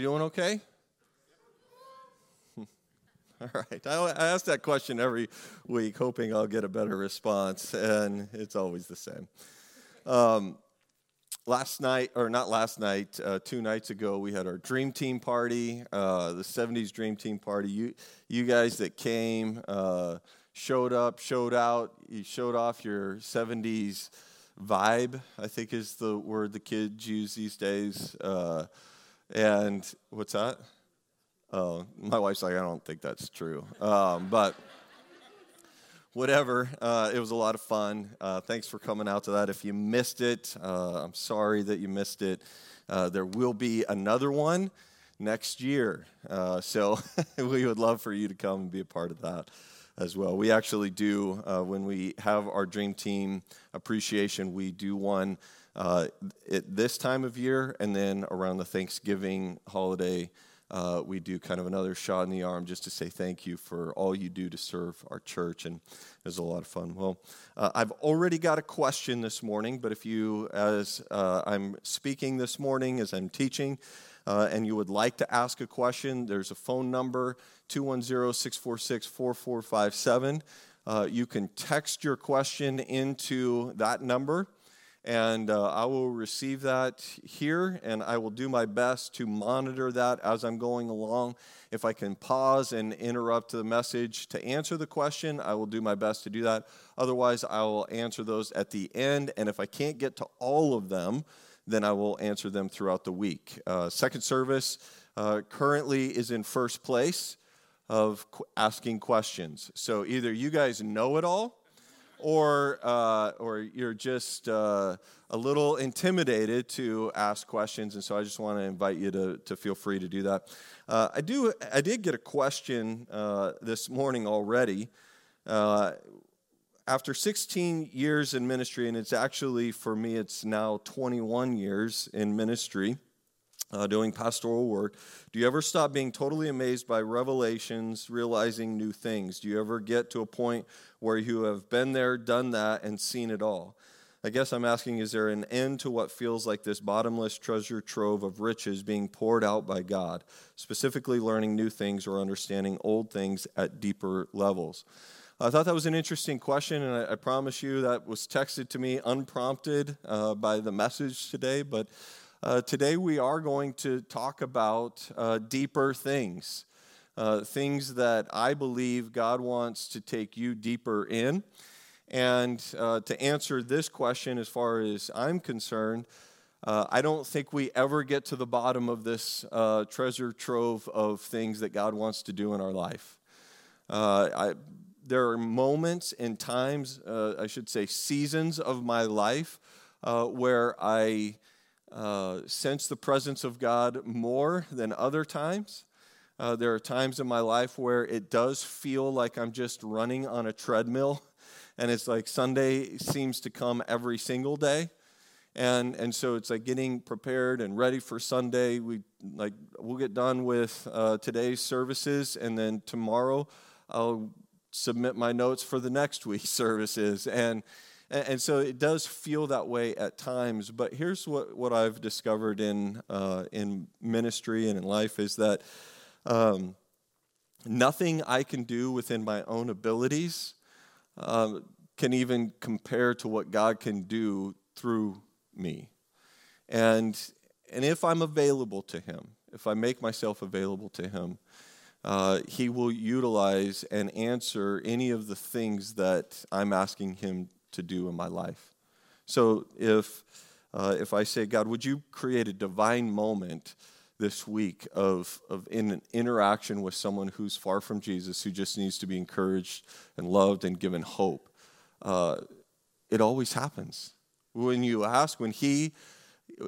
everybody doing okay? All right. I, ask that question every week, hoping I'll get a better response, and it's always the same. Um, last night, or not last night, uh, two nights ago, we had our Dream Team party, uh, the 70s Dream Team party. You, you guys that came, uh, showed up, showed out, you showed off your 70s vibe, I think is the word the kids use these days. And what's that? Oh, my wife's like, I don't think that's true. Um, but whatever, uh, it was a lot of fun. Uh, thanks for coming out to that. If you missed it, uh, I'm sorry that you missed it. Uh, there will be another one next year. Uh, so we would love for you to come and be a part of that as well. We actually do, uh, when we have our Dream Team appreciation, we do one at this time of year and then around the Thanksgiving holiday uh, we do kind of another shot in the arm just to say thank you for all you do to serve our church. And it was a lot of fun. Well, uh, I've already got a question this morning, but if you, as uh, I'm speaking this morning, as I'm teaching, uh, and you would like to ask a question, there's a phone number 210 646 4457. Uh, you can text your question into that number and uh, I will receive that here, and I will do my best to monitor that as I'm going along. If I can pause and interrupt the message to answer the question, I will do my best to do that. Otherwise, I will answer those at the end, and if I can't get to all of them, then I will answer them throughout the week. Uh, second service uh, currently is in first place of qu- asking questions. So either you guys know it all or, uh, or you're just uh, a little intimidated to ask questions. And so I just want to invite you to, to feel free to do that. Uh, I, do, I did get a question uh, this morning already. Uh, after 16 years in ministry, and it's actually for me, it's now 21 years in ministry uh, doing pastoral work, do you ever stop being totally amazed by revelations, realizing new things? Do you ever get to a point where you have been there, done that, and seen it all? I guess I'm asking is there an end to what feels like this bottomless treasure trove of riches being poured out by God, specifically learning new things or understanding old things at deeper levels? I thought that was an interesting question, and I, I promise you that was texted to me unprompted uh, by the message today, but uh, today we are going to talk about uh, deeper things, uh, things that I believe God wants to take you deeper in. And uh, to answer this question, as far as I'm concerned, uh, I don't think we ever get to the bottom of this uh, treasure trove of things that God wants to do in our life. I, there are moments and times, I should say, seasons of my life where I uh, sense the presence of God more than other times. Uh, there are times in my life where it does feel like I'm just running on a treadmill, and it's like Sunday seems to come every single day. And, and so it's like getting prepared and ready for Sunday. We like we'll get done with uh, today's services, and then tomorrow I'll submit my notes for the next week's services. And and, and, so it does feel that way at times. But here's what, what I've discovered in, uh, in ministry and in life is that um, nothing I can do within my own abilities um, can even compare to what God can do through me. And, and if I'm available to Him, if I make myself available to Him, uh, He will utilize and answer any of the things that I'm asking Him to do in my life. So if, uh, if I say, God, would you create a divine moment this week of, of in an interaction with someone who's far from Jesus, who just needs to be encouraged and loved and given hope? Uh, it always happens. When you ask, when He,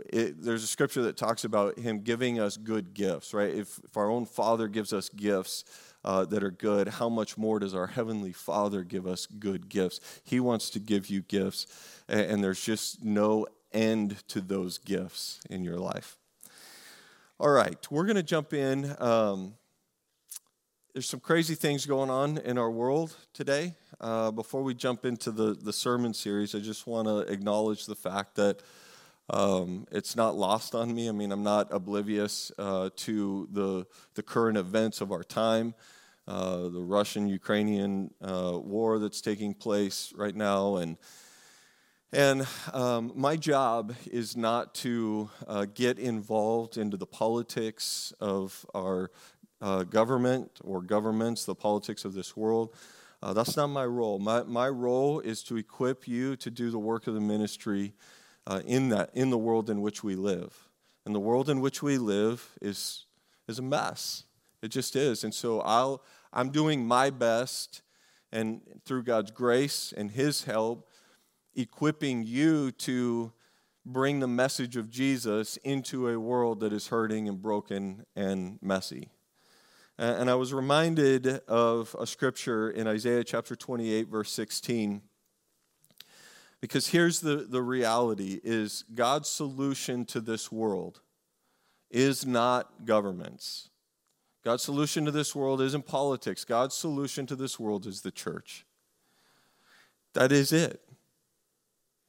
it, there's a scripture that talks about Him giving us good gifts, right? If, if our own Father gives us gifts, uh, that are good, how much more does our Heavenly Father give us good gifts? He wants to give you gifts, and, and there's just no end to those gifts in your life. All right, we're going to jump in. Um, there's some crazy things going on in our world today. Uh, before we jump into the, the sermon series, I just want to acknowledge the fact that Um, it's not lost on me. I mean, I'm not oblivious uh, to the, the current events of our time, uh, the Russian Ukrainian uh, war that's taking place right now. And, and um, my job is not to uh, get involved into the politics of our uh, government or governments, the politics of this world. Uh, that's not my role. My, my role is to equip you to do the work of the ministry uh, in, that, in the world in which we live. And the world in which we live is, is a mess. It just is. And so I'll, I'm doing my best, and through God's grace and His help, equipping you to bring the message of Jesus into a world that is hurting and broken and messy. And I was reminded of a scripture in Isaiah chapter 28, verse 16. Because here's the, the reality is God's solution to this world is not governments. God's solution to this world isn't politics. God's solution to this world is the church. That is it.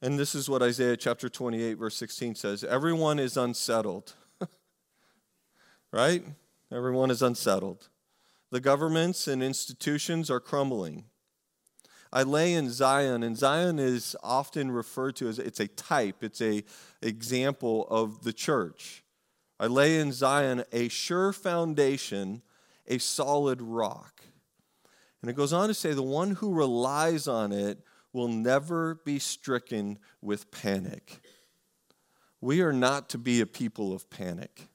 And this is what Isaiah chapter 28, verse 16 says Everyone is unsettled. right? Everyone is unsettled. The governments and institutions are crumbling. I lay in Zion, and Zion is often referred to as it's a type, it's a example of the church. I lay in Zion a sure foundation, a solid rock. And it goes on to say, the one who relies on it will never be stricken with panic. We are not to be a people of panic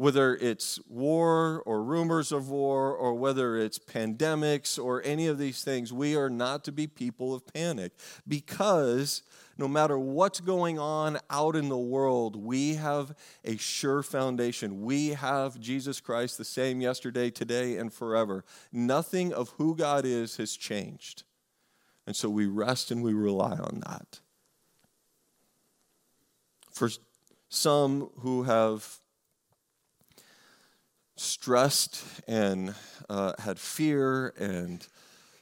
whether it's war or rumors of war or whether it's pandemics or any of these things, we are not to be people of panic because no matter what's going on out in the world, we have a sure foundation. We have Jesus Christ the same yesterday, today, and forever. Nothing of who God is has changed. And so we rest and we rely on that. For some who have stressed and uh, had fear and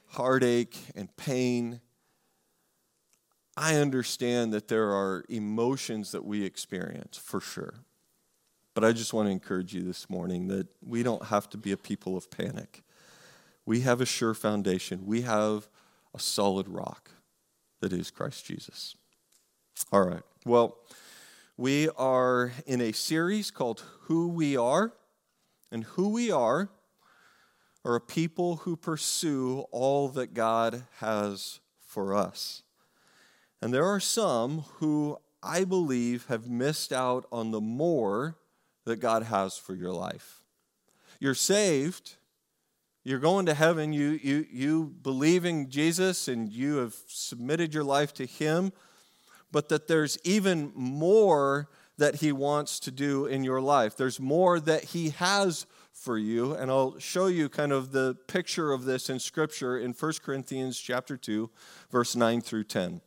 heartache and pain, I understand that there are emotions that we experience for sure. But I just want to encourage you this morning that we don't have to be a people of panic. We have a sure foundation, we have a solid rock that is Christ Jesus. All right. Well, we are in a series called Who We Are and who we are are a people who pursue all that God has for us. And there are some who I believe have missed out on the more that God has for your life. You're saved, you're going to heaven, you, you, you believe in Jesus and you have submitted your life to Him, but that there's even more that He wants to do in your life. There's more that He has for you, and I'll show you kind of the picture of this in Scripture in 1 Corinthians chapter 2, verse 9 through 10.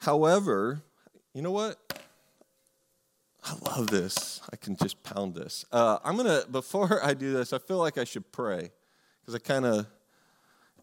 However, you know what? I love this. I can just pound this. Uh, I'm going to, before I do this, I feel like I should pray because I kind of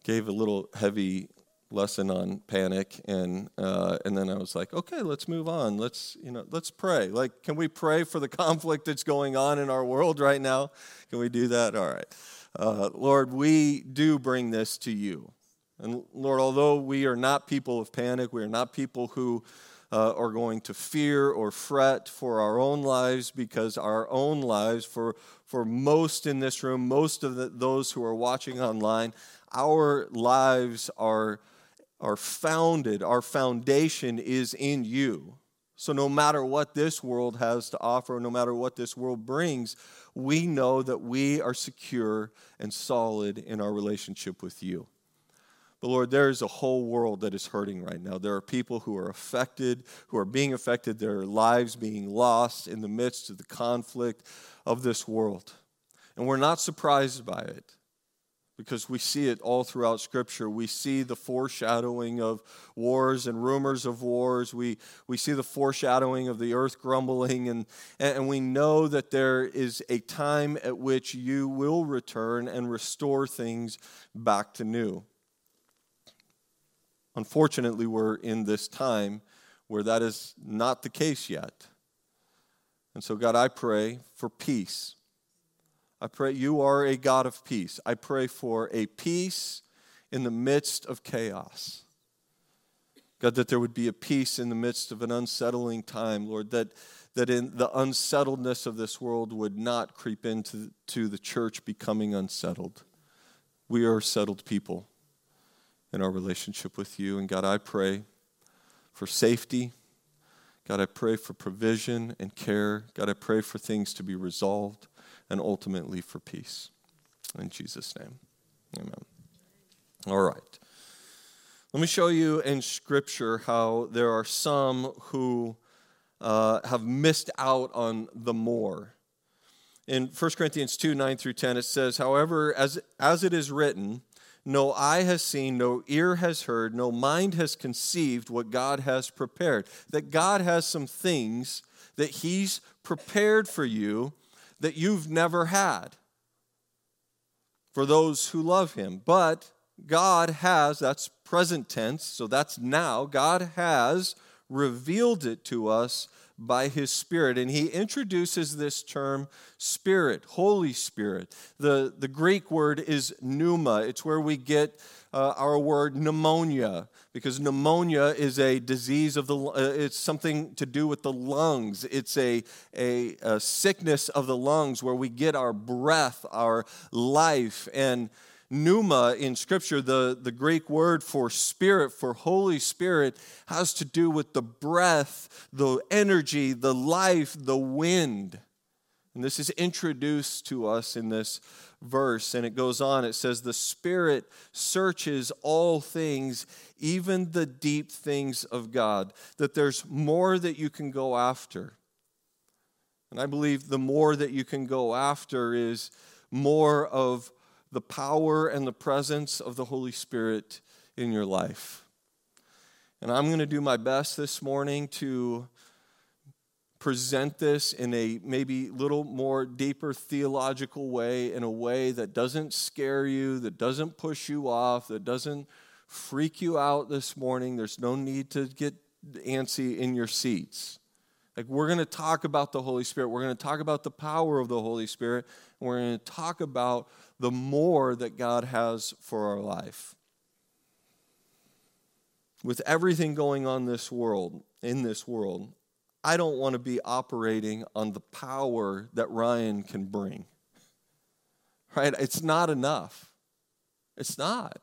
gave a little heavy lesson on panic, and uh, and then I was like, okay, let's move on. Let's you know, let's pray. Like, can we pray for the conflict that's going on in our world right now? Can we do that? All right, uh, Lord, we do bring this to you, and Lord, although we are not people of panic, we are not people who. Uh, are going to fear or fret for our own lives because our own lives, for, for most in this room, most of the, those who are watching online, our lives are are founded, our foundation is in you. So, no matter what this world has to offer, no matter what this world brings, we know that we are secure and solid in our relationship with you. But Lord, there is a whole world that is hurting right now. There are people who are affected, who are being affected, their lives being lost in the midst of the conflict of this world. And we're not surprised by it because we see it all throughout Scripture. We see the foreshadowing of wars and rumors of wars. We, we see the foreshadowing of the earth grumbling, and, and we know that there is a time at which you will return and restore things back to new. unfortunately, we're in this time where that is not the case yet. And so, God, I pray for peace. I pray you are a God of peace. I pray for a peace in the midst of chaos. God, that there would be a peace in the midst of an unsettling time, Lord, that, that in the unsettledness of this world would not creep into to the church becoming unsettled. We are settled people in our relationship with you. And God, I pray for safety. God, I pray for provision and care. God, I pray for things to be resolved and ultimately for peace. In Jesus' name, amen. All right. Let me show you in Scripture how there are some who uh, have missed out on the more. In 1 Corinthians 2 9 through 10, it says, However, as, as it is written, no eye has seen, no ear has heard, no mind has conceived what God has prepared. That God has some things that He's prepared for you that you've never had for those who love Him. But God has, that's present tense, so that's now, God has revealed it to us by his spirit. And he introduces this term spirit holy spirit. The, the greek word is pneuma. It's where we get uh, our word pneumonia because pneumonia is a disease of the uh, it's something to do with the lungs. It's a, a, a sickness of the lungs where we get our breath our life. And pneuma in Scripture, the, the Greek word for spirit, for Holy Spirit, has to do with the breath, the energy, the life, the wind. And this is introduced to us in this verse. And it goes on it says, The Spirit searches all things, even the deep things of God. That there's more that you can go after. And I believe the more that you can go after is more of the power and the presence of the Holy Spirit in your life. And I'm going to do my best this morning to present this in a maybe little more deeper theological way, in a way that doesn't scare you, that doesn't push you off, that doesn't freak you out this morning. There's no need to get antsy in your seats. Like, we're going to talk about the Holy Spirit. We're going to talk about the power of the Holy Spirit. And we're going to talk about the more that God has for our life. With everything going on this world, in this world, I don't want to be operating on the power that Ryan can bring. Right? It's not enough. It's not.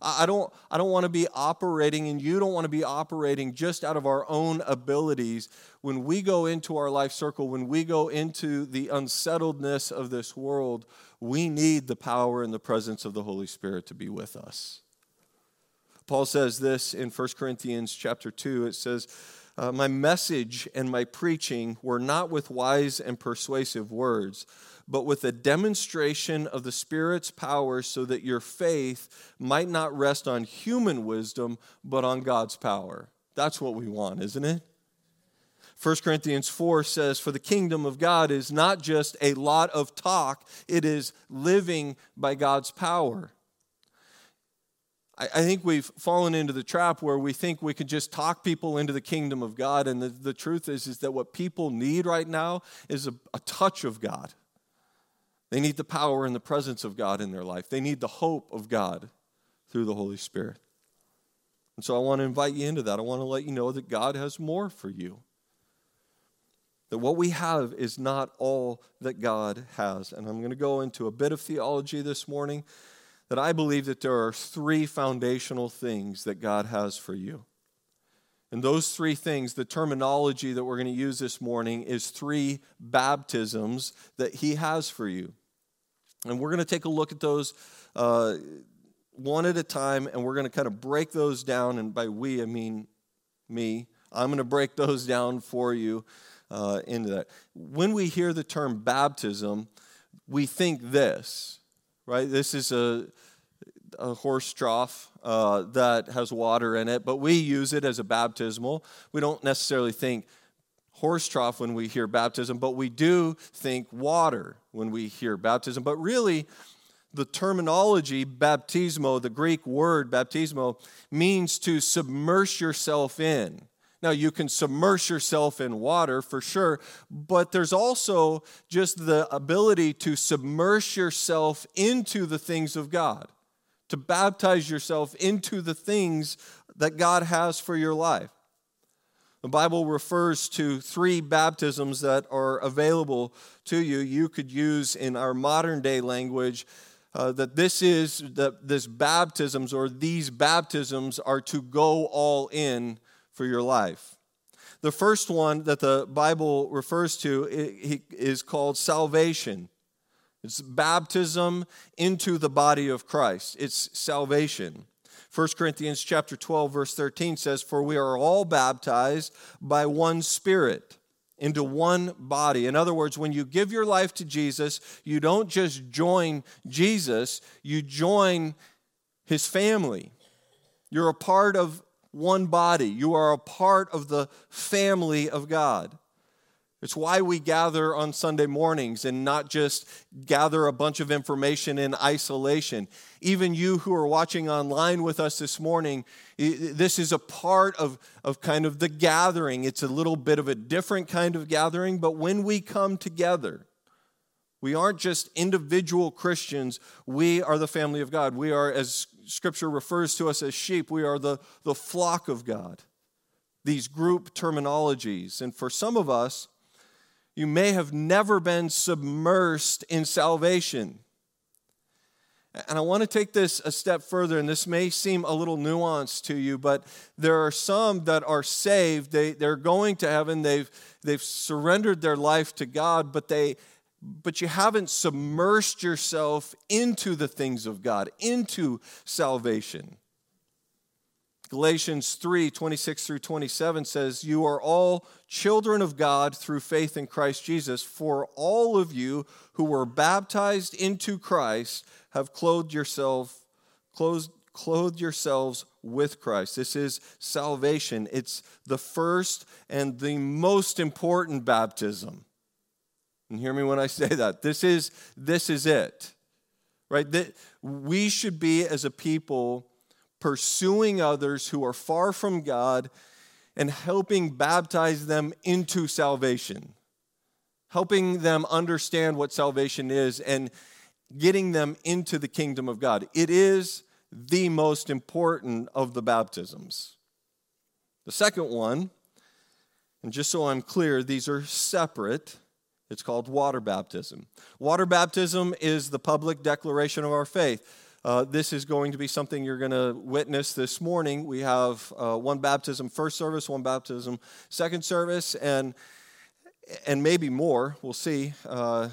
I don't, I don't want to be operating, and you don't want to be operating just out of our own abilities. When we go into our life circle, when we go into the unsettledness of this world, we need the power and the presence of the Holy Spirit to be with us. Paul says this in 1 Corinthians chapter 2. It says, uh, My message and my preaching were not with wise and persuasive words but with a demonstration of the Spirit's power, so that your faith might not rest on human wisdom, but on God's power. That's what we want, isn't it? 1 Corinthians 4 says, For the kingdom of God is not just a lot of talk, it is living by God's power. I, think we've fallen into the trap where we think we can just talk people into the kingdom of God. And the, the truth is, is that what people need right now is a, a touch of God. They need the power and the presence of God in their life. They need the hope of God through the Holy Spirit. And so I want to invite you into that. I want to let you know that God has more for you. That what we have is not all that God has. And I'm going to go into a bit of theology this morning that I believe that there are three foundational things that God has for you. And those three things, the terminology that we're going to use this morning is three baptisms that He has for you. And we're going to take a look at those uh, one at a time, and we're going to kind of break those down. And by we, I mean me. I'm going to break those down for you uh, into that. When we hear the term baptism, we think this, right? This is a, a horse trough uh, that has water in it, but we use it as a baptismal. We don't necessarily think horse trough when we hear baptism, but we do think water when we hear baptism. But really, the terminology baptismo, the Greek word baptismo, means to submerge yourself in. Now, you can submerge yourself in water for sure, but there's also just the ability to submerge yourself into the things of God, to baptize yourself into the things that God has for your life. The Bible refers to three baptisms that are available to you. You could use in our modern day language uh, that this is that this baptisms or these baptisms are to go all in for your life. The first one that the Bible refers to is called salvation. It's baptism into the body of Christ. It's salvation. 1 Corinthians chapter 12 verse 13 says for we are all baptized by one spirit into one body. In other words, when you give your life to Jesus, you don't just join Jesus, you join his family. You're a part of one body. You are a part of the family of God. It's why we gather on Sunday mornings and not just gather a bunch of information in isolation. Even you who are watching online with us this morning, this is a part of, of kind of the gathering. It's a little bit of a different kind of gathering, but when we come together, we aren't just individual Christians, we are the family of God. We are, as Scripture refers to us as sheep, we are the, the flock of God. These group terminologies. And for some of us, you may have never been submersed in salvation. And I want to take this a step further, and this may seem a little nuanced to you, but there are some that are saved. They, they're going to heaven, they've, they've surrendered their life to God, but, they, but you haven't submersed yourself into the things of God, into salvation. Galatians 3 26 through 27 says, You are all children of God through faith in Christ Jesus. For all of you who were baptized into Christ have clothed yourself, clothed, clothed yourselves with Christ. This is salvation. It's the first and the most important baptism. And hear me when I say that. This is, this is it. Right? That we should be as a people pursuing others who are far from God and helping baptize them into salvation, helping them understand what salvation is and getting them into the kingdom of God. It is the most important of the baptisms. The second one, and just so I'm clear, these are separate. It's called water baptism. Water baptism is the public declaration of our faith. Uh, this is going to be something you're going to witness this morning. We have uh, one baptism first service, one baptism second service, and and maybe more. We'll see uh,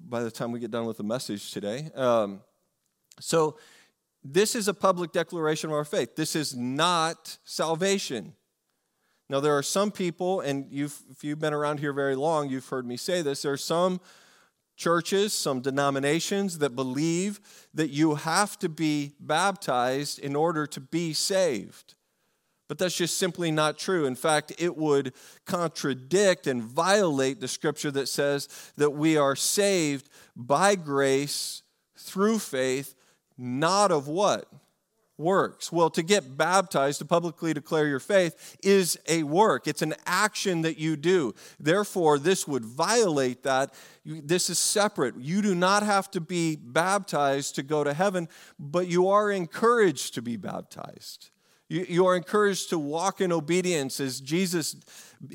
by the time we get done with the message today. Um, so, this is a public declaration of our faith. This is not salvation. Now, there are some people, and you've, if you've been around here very long, you've heard me say this. There are some churches, some denominations that believe that you have to be baptized in order to be saved. But that's just simply not true. In fact, it would contradict and violate the scripture that says that we are saved by grace through faith, not of what? Works? Well, to get baptized, to publicly declare your faith, is a work. It's an action that you do. Therefore, this would violate that. This is separate. You do not have to be baptized to go to heaven, but you are encouraged to be baptized. You, are encouraged to walk in obedience as Jesus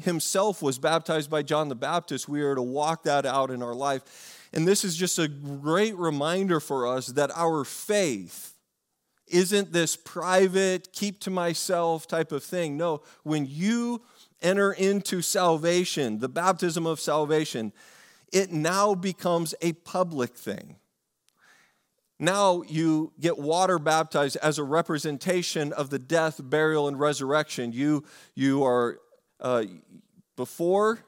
himself was baptized by John the Baptist. We are to walk that out in our life. And this is just a great reminder for us that our faith, isn't this private, keep to myself type of thing. No, when you enter into salvation, the baptism of salvation, it now becomes a public thing. Now you get water baptized as a representation of the death, burial, and resurrection. You, you are uh, before,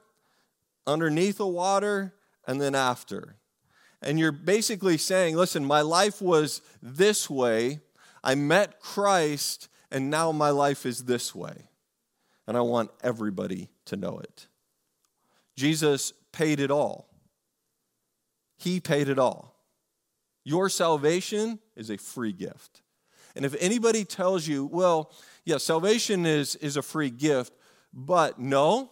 underneath the water, and then after. And you're basically saying, listen, my life was this way I met Christ, and now my life is this way. And I want everybody to know it. Jesus paid it all. He paid it all. Your salvation is a free gift. And if anybody tells you, well, yeah, salvation is, is a free gift, but no,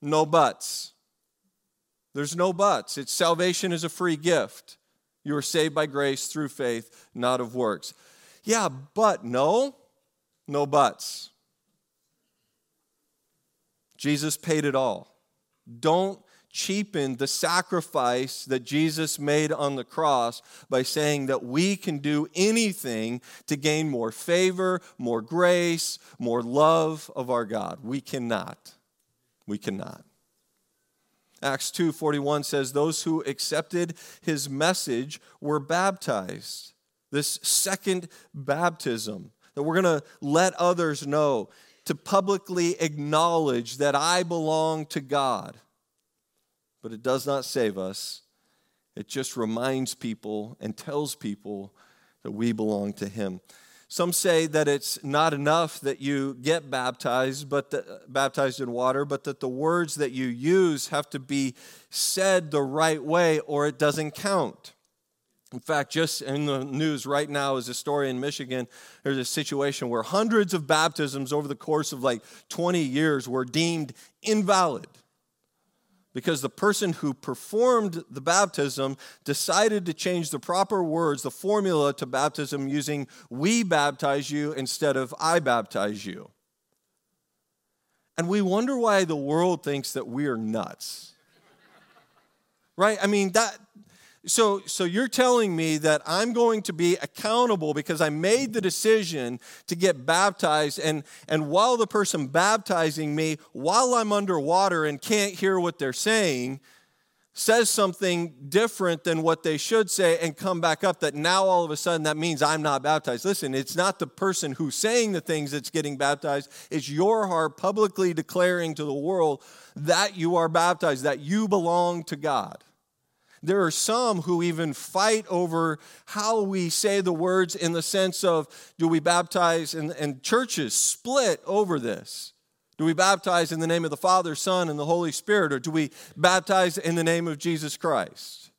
no buts. There's no buts. It's salvation is a free gift. You are saved by grace through faith, not of works. Yeah, but no, no buts. Jesus paid it all. Don't cheapen the sacrifice that Jesus made on the cross by saying that we can do anything to gain more favor, more grace, more love of our God. We cannot. We cannot. Acts 2:41 says those who accepted his message were baptized. This second baptism that we're going to let others know to publicly acknowledge that I belong to God but it does not save us. It just reminds people and tells people that we belong to Him. Some say that it's not enough that you get baptized, but the, baptized in water, but that the words that you use have to be said the right way or it doesn't count. In fact, just in the news right now is a story in Michigan. There's a situation where hundreds of baptisms over the course of like 20 years were deemed invalid because the person who performed the baptism decided to change the proper words, the formula to baptism, using we baptize you instead of I baptize you. And we wonder why the world thinks that we are nuts. right? I mean, that so, so you're telling me that I'm going to be accountable because I made the decision to get baptized, and, and while the person baptizing me, while I'm underwater and can't hear what they're saying, says something different than what they should say and come back up, that now all of a sudden that means I'm not baptized. Listen, it's not the person who's saying the things that's getting baptized, it's your heart publicly declaring to the world that you are baptized, that you belong to God. There are some who even fight over how we say the words in the sense of do we baptize, and, and churches split over this. Do we baptize in the name of the Father, Son, and the Holy Spirit, or do we baptize in the name of Jesus Christ?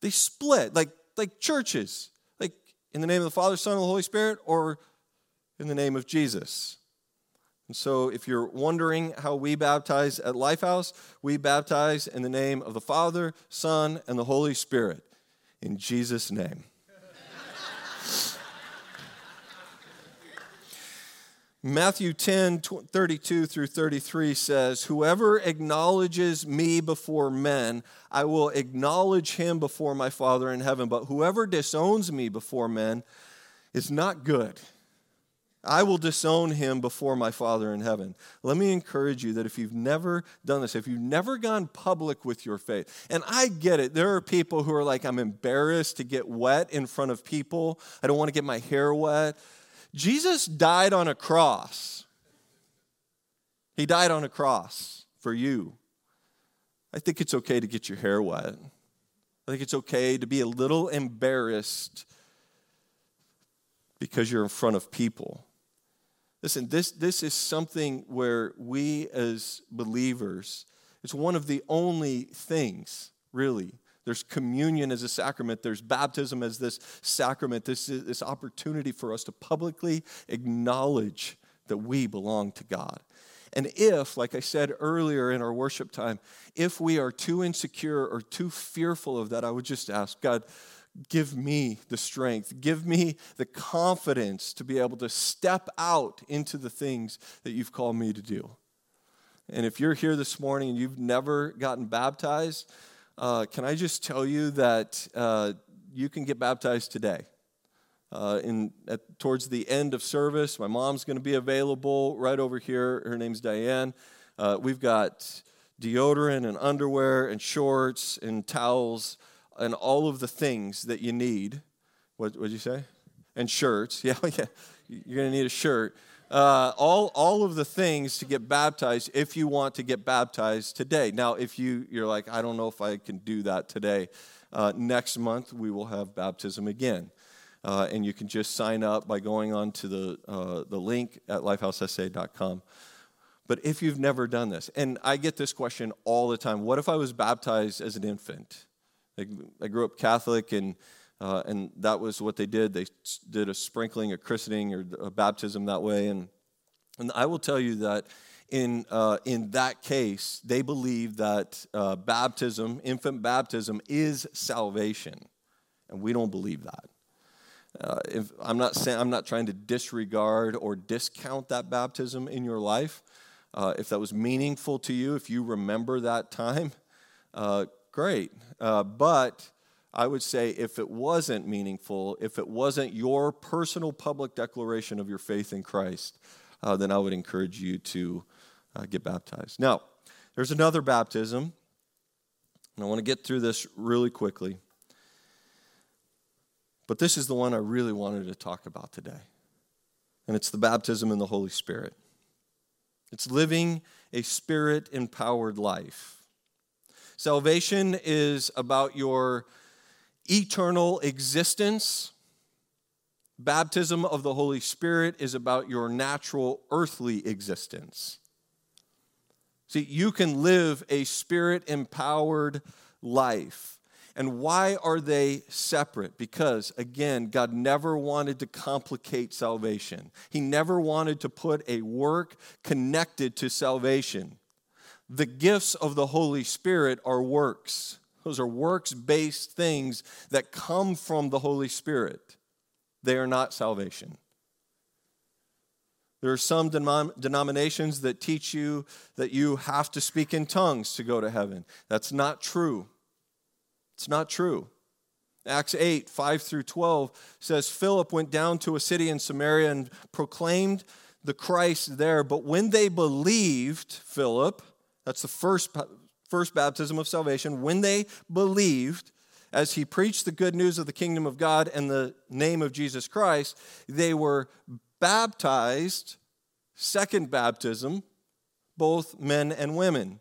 They split, like, like churches, like in the name of the Father, Son, and the Holy Spirit, or in the name of Jesus. And so, if you're wondering how we baptize at Lifehouse, we baptize in the name of the Father, Son, and the Holy Spirit. In Jesus' name. Matthew 10, 32 through 33 says, Whoever acknowledges me before men, I will acknowledge him before my Father in heaven. But whoever disowns me before men is not good I will disown him before my Father in heaven. Let me encourage you that if you've never done this, if you've never gone public with your faith, and I get it, there are people who are like, I'm embarrassed to get wet in front of people, I don't want to get my hair wet. Jesus died on a cross. He died on a cross for you. I think it's okay to get your hair wet. I think it's okay to be a little embarrassed because you're in front of people. Listen, this, this is something where we as believers, it's one of the only things, really. There's communion as a sacrament, there's baptism as this sacrament, this, is, this opportunity for us to publicly acknowledge that we belong to God. And if, like I said earlier in our worship time, if we are too insecure or too fearful of that, I would just ask God, give me the strength, give me the confidence to be able to step out into the things that you've called me to do. And if you're here this morning and you've never gotten baptized, uh, can I just tell you that uh, you can get baptized today? Uh, in at, towards the end of service, my mom's going to be available right over here. Her name's Diane. Uh, we've got deodorant and underwear and shorts and towels and all of the things that you need. What did you say? And shirts. Yeah, yeah. You're going to need a shirt. Uh, all, all of the things to get baptized if you want to get baptized today. Now, if you, you're like, I don't know if I can do that today, uh, next month we will have baptism again. Uh, and you can just sign up by going on to the, uh, the link at lifehousesa.com. But if you've never done this, and I get this question all the time what if I was baptized as an infant? I, grew up Catholic, and, uh, and that was what they did. They did a sprinkling, a christening, or a baptism that way. And, and I will tell you that in, uh, in that case, they believe that uh, baptism, infant baptism, is salvation. And we don't believe that. Uh, if, I'm, not saying, I'm not trying to disregard or discount that baptism in your life. Uh, if that was meaningful to you, if you remember that time, uh, great. Uh, but I would say if it wasn't meaningful, if it wasn't your personal public declaration of your faith in Christ, uh, then I would encourage you to uh, get baptized. Now, there's another baptism, and I want to get through this really quickly. But this is the one I really wanted to talk about today. And it's the baptism in the Holy Spirit. It's living a spirit empowered life. Salvation is about your eternal existence. Baptism of the Holy Spirit is about your natural earthly existence. See, you can live a spirit empowered life. And why are they separate? Because, again, God never wanted to complicate salvation. He never wanted to put a work connected to salvation. The gifts of the Holy Spirit are works, those are works based things that come from the Holy Spirit. They are not salvation. There are some denominations that teach you that you have to speak in tongues to go to heaven. That's not true. It's not true. Acts 8, 5 through 12 says Philip went down to a city in Samaria and proclaimed the Christ there. But when they believed, Philip, that's the first, first baptism of salvation, when they believed, as he preached the good news of the kingdom of God and the name of Jesus Christ, they were baptized, second baptism, both men and women.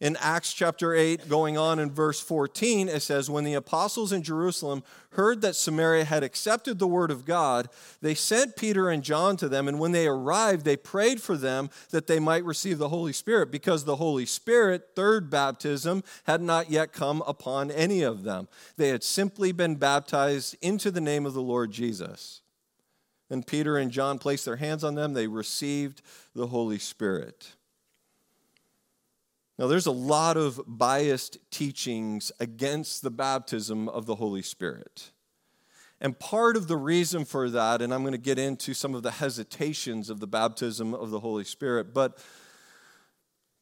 In Acts chapter 8, going on in verse 14, it says, When the apostles in Jerusalem heard that Samaria had accepted the word of God, they sent Peter and John to them. And when they arrived, they prayed for them that they might receive the Holy Spirit, because the Holy Spirit, third baptism, had not yet come upon any of them. They had simply been baptized into the name of the Lord Jesus. And Peter and John placed their hands on them, they received the Holy Spirit. Now, there's a lot of biased teachings against the baptism of the Holy Spirit. And part of the reason for that, and I'm going to get into some of the hesitations of the baptism of the Holy Spirit, but,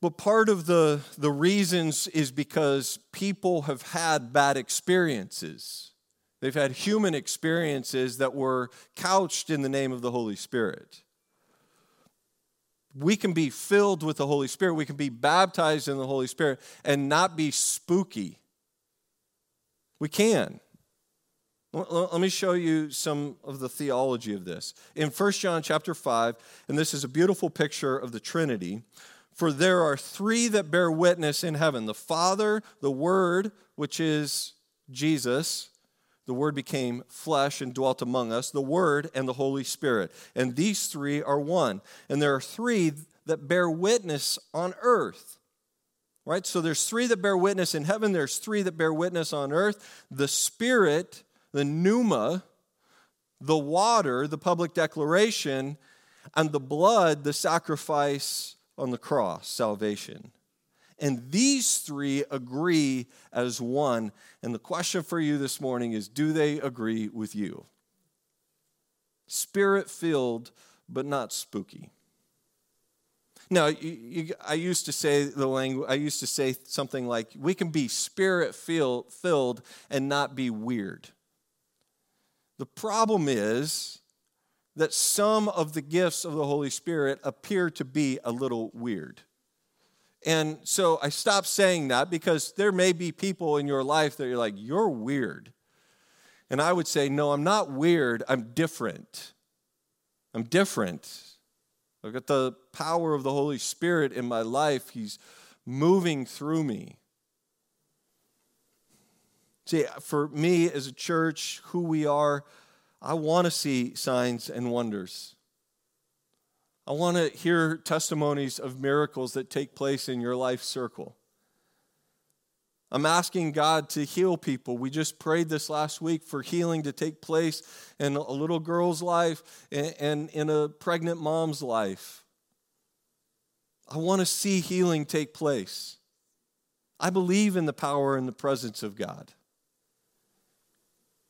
but part of the, the reasons is because people have had bad experiences. They've had human experiences that were couched in the name of the Holy Spirit we can be filled with the Holy Spirit, we can be baptized in the Holy Spirit and not be spooky. We can. Let me show you some of the theology of this. In 1 John chapter 5, and this is a beautiful picture of the Trinity, for there are three that bear witness in heaven the Father, the Word, which is Jesus, the Word became flesh and dwelt among us, the Word and the Holy Spirit. And these three are one. And there are three that bear witness on earth. Right? So there's three that bear witness in heaven, there's three that bear witness on earth. The Spirit, the pneuma, the water, the public declaration, and the blood, the sacrifice on the cross, salvation. And these three agree as one. And the question for you this morning is do they agree with you? Spirit filled, but not spooky. Now, you, you, I used to say the language, I used to say something like, we can be spirit filled and not be weird. The problem is that some of the gifts of the Holy Spirit appear to be a little weird. And so I stopped saying that because there may be people in your life that you're like, you're weird. And I would say, no, I'm not weird, I'm different. I'm different. I've got the power of the Holy Spirit in my life, He's moving through me. See, for me as a church, who we are, I want to see signs and wonders. I want to hear testimonies of miracles that take place in your life circle. I'm asking God to heal people. We just prayed this last week for healing to take place in a little girl's life and in a pregnant mom's life. I want to see healing take place. I believe in the power and the presence of God.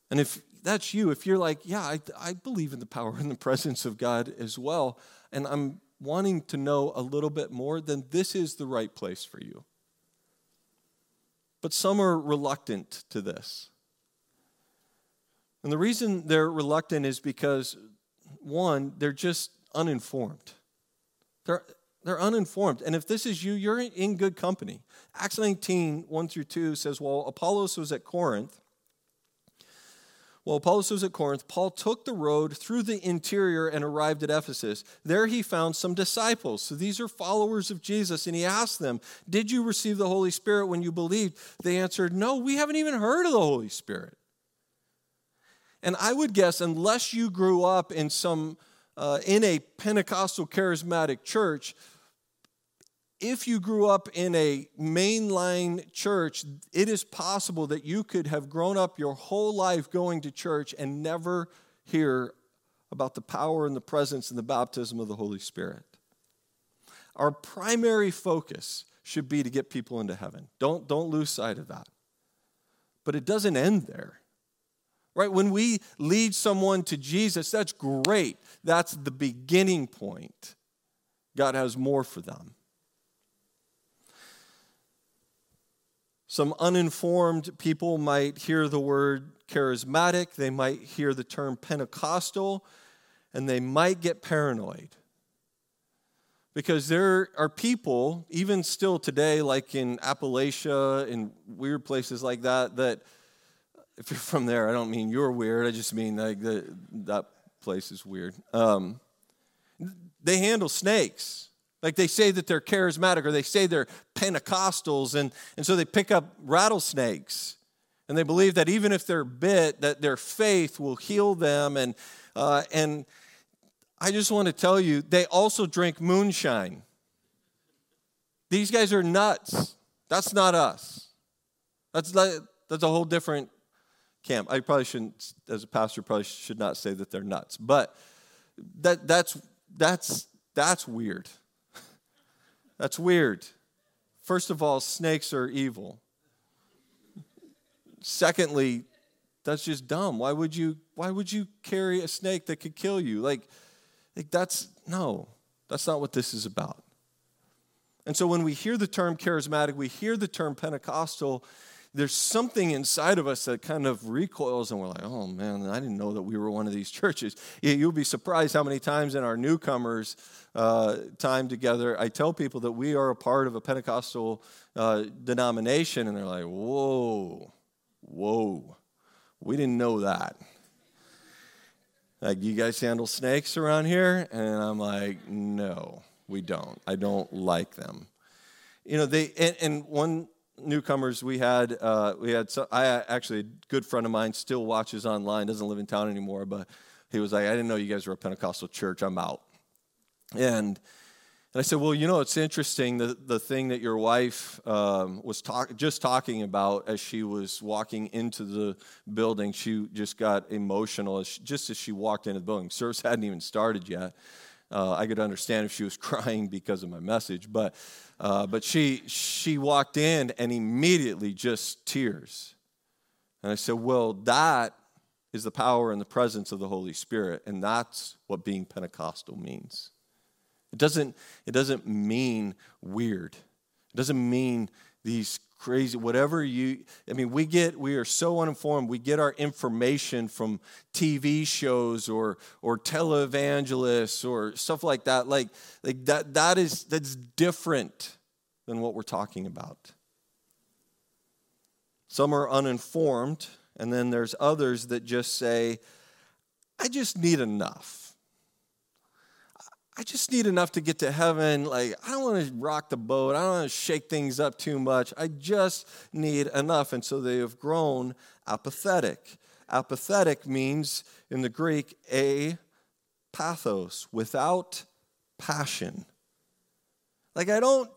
And if that's you, if you're like, yeah, I, I believe in the power and the presence of God as well, and I'm wanting to know a little bit more, then this is the right place for you. But some are reluctant to this. And the reason they're reluctant is because, one, they're just uninformed. They're, they're uninformed. And if this is you, you're in good company. Acts 19, 1 through 2 says, While Apollos was at Corinth, while Apollos was at Corinth, Paul took the road through the interior and arrived at Ephesus. There he found some disciples. So these are followers of Jesus. And he asked them, Did you receive the Holy Spirit when you believed? They answered, No, we haven't even heard of the Holy Spirit. And I would guess, unless you grew up in some uh, in a Pentecostal charismatic church, if you grew up in a mainline church, it is possible that you could have grown up your whole life going to church and never hear about the power and the presence and the baptism of the Holy Spirit. Our primary focus should be to get people into heaven. Don't, don't lose sight of that. But it doesn't end there. Right? When we lead someone to Jesus, that's great. That's the beginning point. God has more for them. Some uninformed people might hear the word charismatic, they might hear the term Pentecostal, and they might get paranoid. Because there are people, even still today, like in Appalachia, in weird places like that, that if you're from there, I don't mean you're weird, I just mean like the, that place is weird. Um, they handle snakes. Like they say that they're charismatic or they say they're Pentecostals, and, and so they pick up rattlesnakes. And they believe that even if they're bit, that their faith will heal them. And, uh, and I just want to tell you, they also drink moonshine. These guys are nuts. That's not us. That's, that's a whole different camp. I probably shouldn't, as a pastor, probably should not say that they're nuts. But that, that's, that's, that's weird. That's weird. First of all, snakes are evil. Secondly, that's just dumb. Why would you why would you carry a snake that could kill you? Like, like that's no. That's not what this is about. And so when we hear the term charismatic, we hear the term Pentecostal, there's something inside of us that kind of recoils and we're like, oh man, I didn't know that we were one of these churches. You'll be surprised how many times in our newcomers uh, time together, I tell people that we are a part of a Pentecostal uh, denomination, and they're like, whoa, whoa, we didn't know that. Like, you guys handle snakes around here? And I'm like, no, we don't. I don't like them. You know, they, and, and one newcomers we had uh, we had so, i actually a good friend of mine still watches online doesn't live in town anymore but he was like i didn't know you guys were a pentecostal church i'm out and and I said, well, you know, it's interesting the, the thing that your wife um, was talk, just talking about as she was walking into the building. She just got emotional as she, just as she walked into the building. Service hadn't even started yet. Uh, I could understand if she was crying because of my message, but uh, but she she walked in and immediately just tears. And I said, well, that is the power and the presence of the Holy Spirit, and that's what being Pentecostal means. It doesn't, it doesn't mean weird. It doesn't mean these crazy, whatever you, I mean, we get, we are so uninformed. We get our information from TV shows or, or televangelists or stuff like that. Like, like that, that is, that's different than what we're talking about. Some are uninformed, and then there's others that just say, I just need enough. I just need enough to get to heaven. Like, I don't want to rock the boat. I don't want to shake things up too much. I just need enough. And so they have grown apathetic. Apathetic means in the Greek, a pathos, without passion. Like, I don't.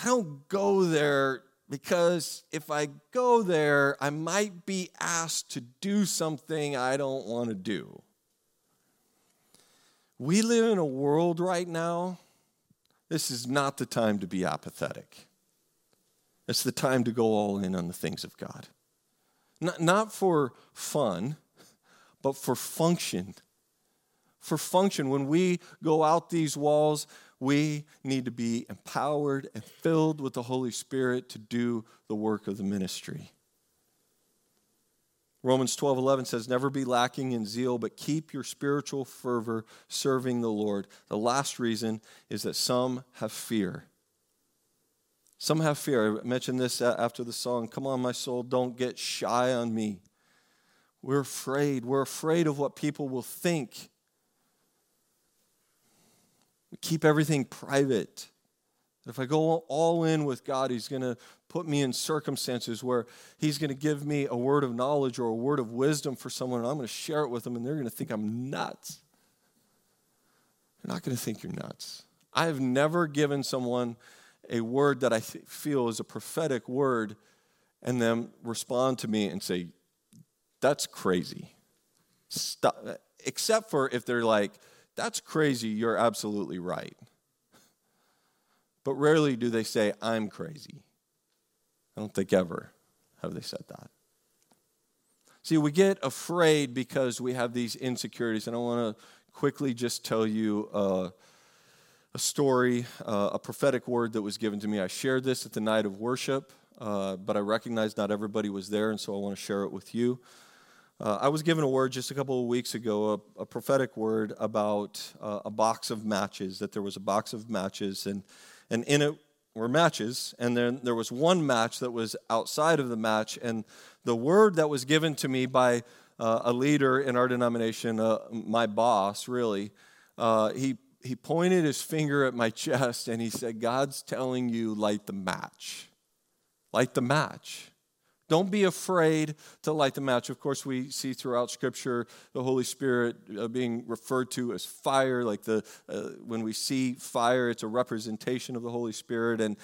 I don't go there because if I go there, I might be asked to do something I don't want to do. We live in a world right now, this is not the time to be apathetic. It's the time to go all in on the things of God. Not, not for fun, but for function. For function. When we go out these walls, we need to be empowered and filled with the Holy Spirit to do the work of the ministry. Romans 12 11 says, Never be lacking in zeal, but keep your spiritual fervor serving the Lord. The last reason is that some have fear. Some have fear. I mentioned this after the song, Come on, my soul, don't get shy on me. We're afraid. We're afraid of what people will think. We keep everything private. If I go all in with God, He's going to put me in circumstances where He's going to give me a word of knowledge or a word of wisdom for someone, and I'm going to share it with them, and they're going to think I'm nuts. They're not going to think you're nuts. I have never given someone a word that I feel is a prophetic word and then respond to me and say, That's crazy. Stop. Except for if they're like, That's crazy, you're absolutely right. But rarely do they say, I'm crazy. I don't think ever have they said that. See, we get afraid because we have these insecurities. And I want to quickly just tell you. Uh, a story, uh, a prophetic word that was given to me. I shared this at the night of worship, uh, but I recognize not everybody was there, and so I want to share it with you. Uh, I was given a word just a couple of weeks ago, a, a prophetic word about uh, a box of matches, that there was a box of matches, and, and in it were matches, and then there was one match that was outside of the match, and the word that was given to me by uh, a leader in our denomination, uh, my boss, really, he he pointed his finger at my chest and he said, God's telling you, light the match. Light the match. Don't be afraid to light the match. Of course, we see throughout Scripture the Holy Spirit uh, being referred to as fire. Like the uh, when we see fire, it's a representation of the Holy Spirit. And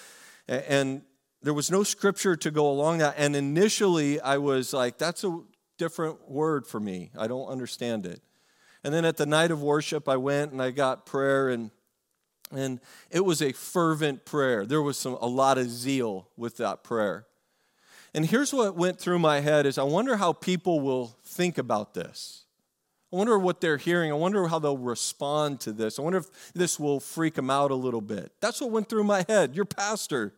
and there was no Scripture to go along that. And initially, I was like, "That's a different word for me. I don't understand it." And then at the night of worship, I went and I got prayer, and, and it was a fervent prayer. There was some, a lot of zeal with that prayer. And here's what went through my head is I wonder how people will think about this. I wonder what they're hearing. I wonder how they'll respond to this. I wonder if this will freak them out a little bit. That's what went through my head. Your pastor.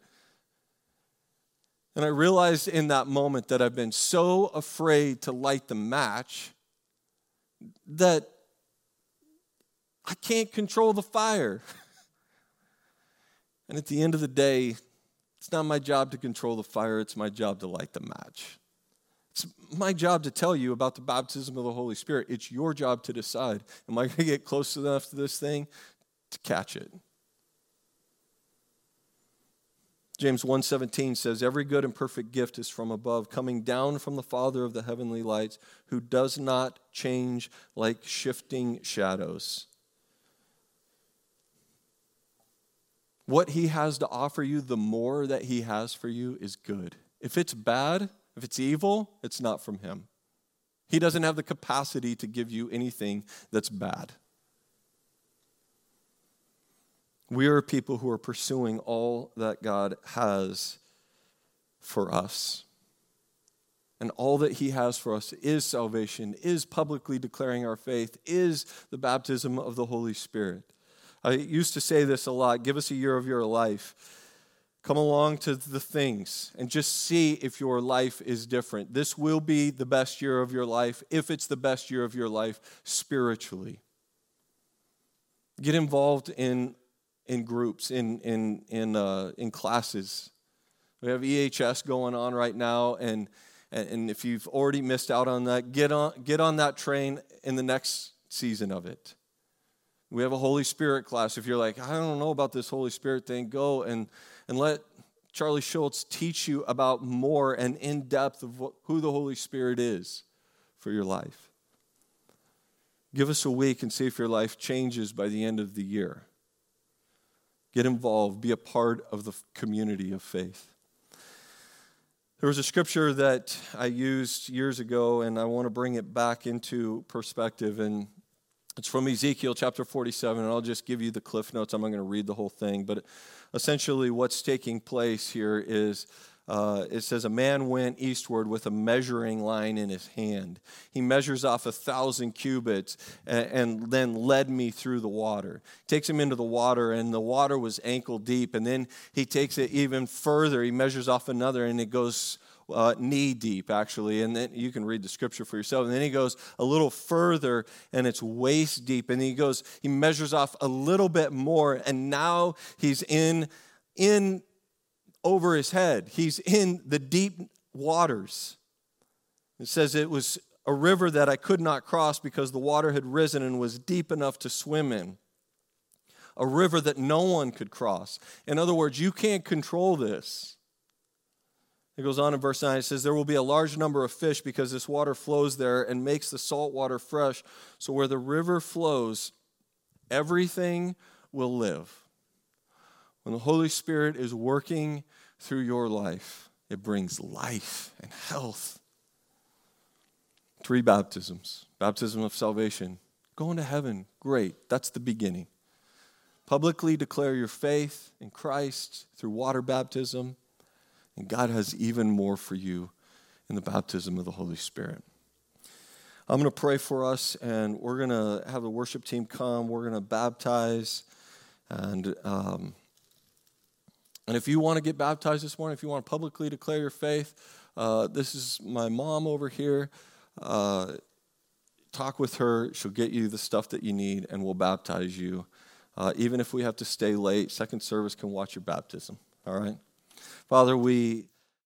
And I realized in that moment that I've been so afraid to light the match that I can't control the fire. and at the end of the day, it's not my job to control the fire, it's my job to light the match. It's my job to tell you about the baptism of the Holy Spirit. It's your job to decide am I going to get close enough to this thing to catch it? James 1:17 says every good and perfect gift is from above coming down from the father of the heavenly lights who does not change like shifting shadows. What he has to offer you, the more that he has for you is good. If it's bad, if it's evil, it's not from him. He doesn't have the capacity to give you anything that's bad. We are people who are pursuing all that God has for us. And all that He has for us is salvation, is publicly declaring our faith, is the baptism of the Holy Spirit. I used to say this a lot give us a year of your life. Come along to the things and just see if your life is different. This will be the best year of your life if it's the best year of your life spiritually. Get involved in in groups, in, in, in, uh, in classes. We have EHS going on right now, and, and if you've already missed out on that, get on, get on that train in the next season of it. We have a Holy Spirit class. If you're like, I don't know about this Holy Spirit thing, go and, and let Charlie Schultz teach you about more and in depth of what, who the Holy Spirit is for your life. Give us a week and see if your life changes by the end of the year. Get involved, be a part of the community of faith. There was a scripture that I used years ago, and I want to bring it back into perspective. And it's from Ezekiel chapter 47, and I'll just give you the cliff notes. I'm not going to read the whole thing, but essentially, what's taking place here is uh, it says, A man went eastward with a measuring line in his hand. He measures off a thousand cubits and, and, then led me through the water. Takes him into the water, and the water was ankle deep. And then he takes it even further. He measures off another, and it goes uh, knee deep, actually. And then you can read the scripture for yourself. And then he goes a little further, and it's waist deep. And he goes, he measures off a little bit more, and now he's in in over his head. He's in the deep waters. It says it was a river that I could not cross because the water had risen and was deep enough to swim in. A river that no one could cross. In other words, you can't control this. It goes on in verse 9. It says, There will be a large number of fish because this water flows there and makes the salt water fresh. So where the river flows, everything will live. When the Holy Spirit is working through your life, it brings life and health. Three baptisms baptism of salvation, going to heaven, great, that's the beginning. Publicly declare your faith in Christ through water baptism, and God has even more for you in the baptism of the Holy Spirit. I'm going to pray for us, and we're going to have the worship team come. We're going to baptize, and um, and if you want to get baptized this morning, if you want to publicly declare your faith, uh, this is my mom over here. Uh, talk with her. She'll get you the stuff that you need, and we'll baptize you. Uh, even if we have to stay late, second service can watch your baptism. All right? Father, we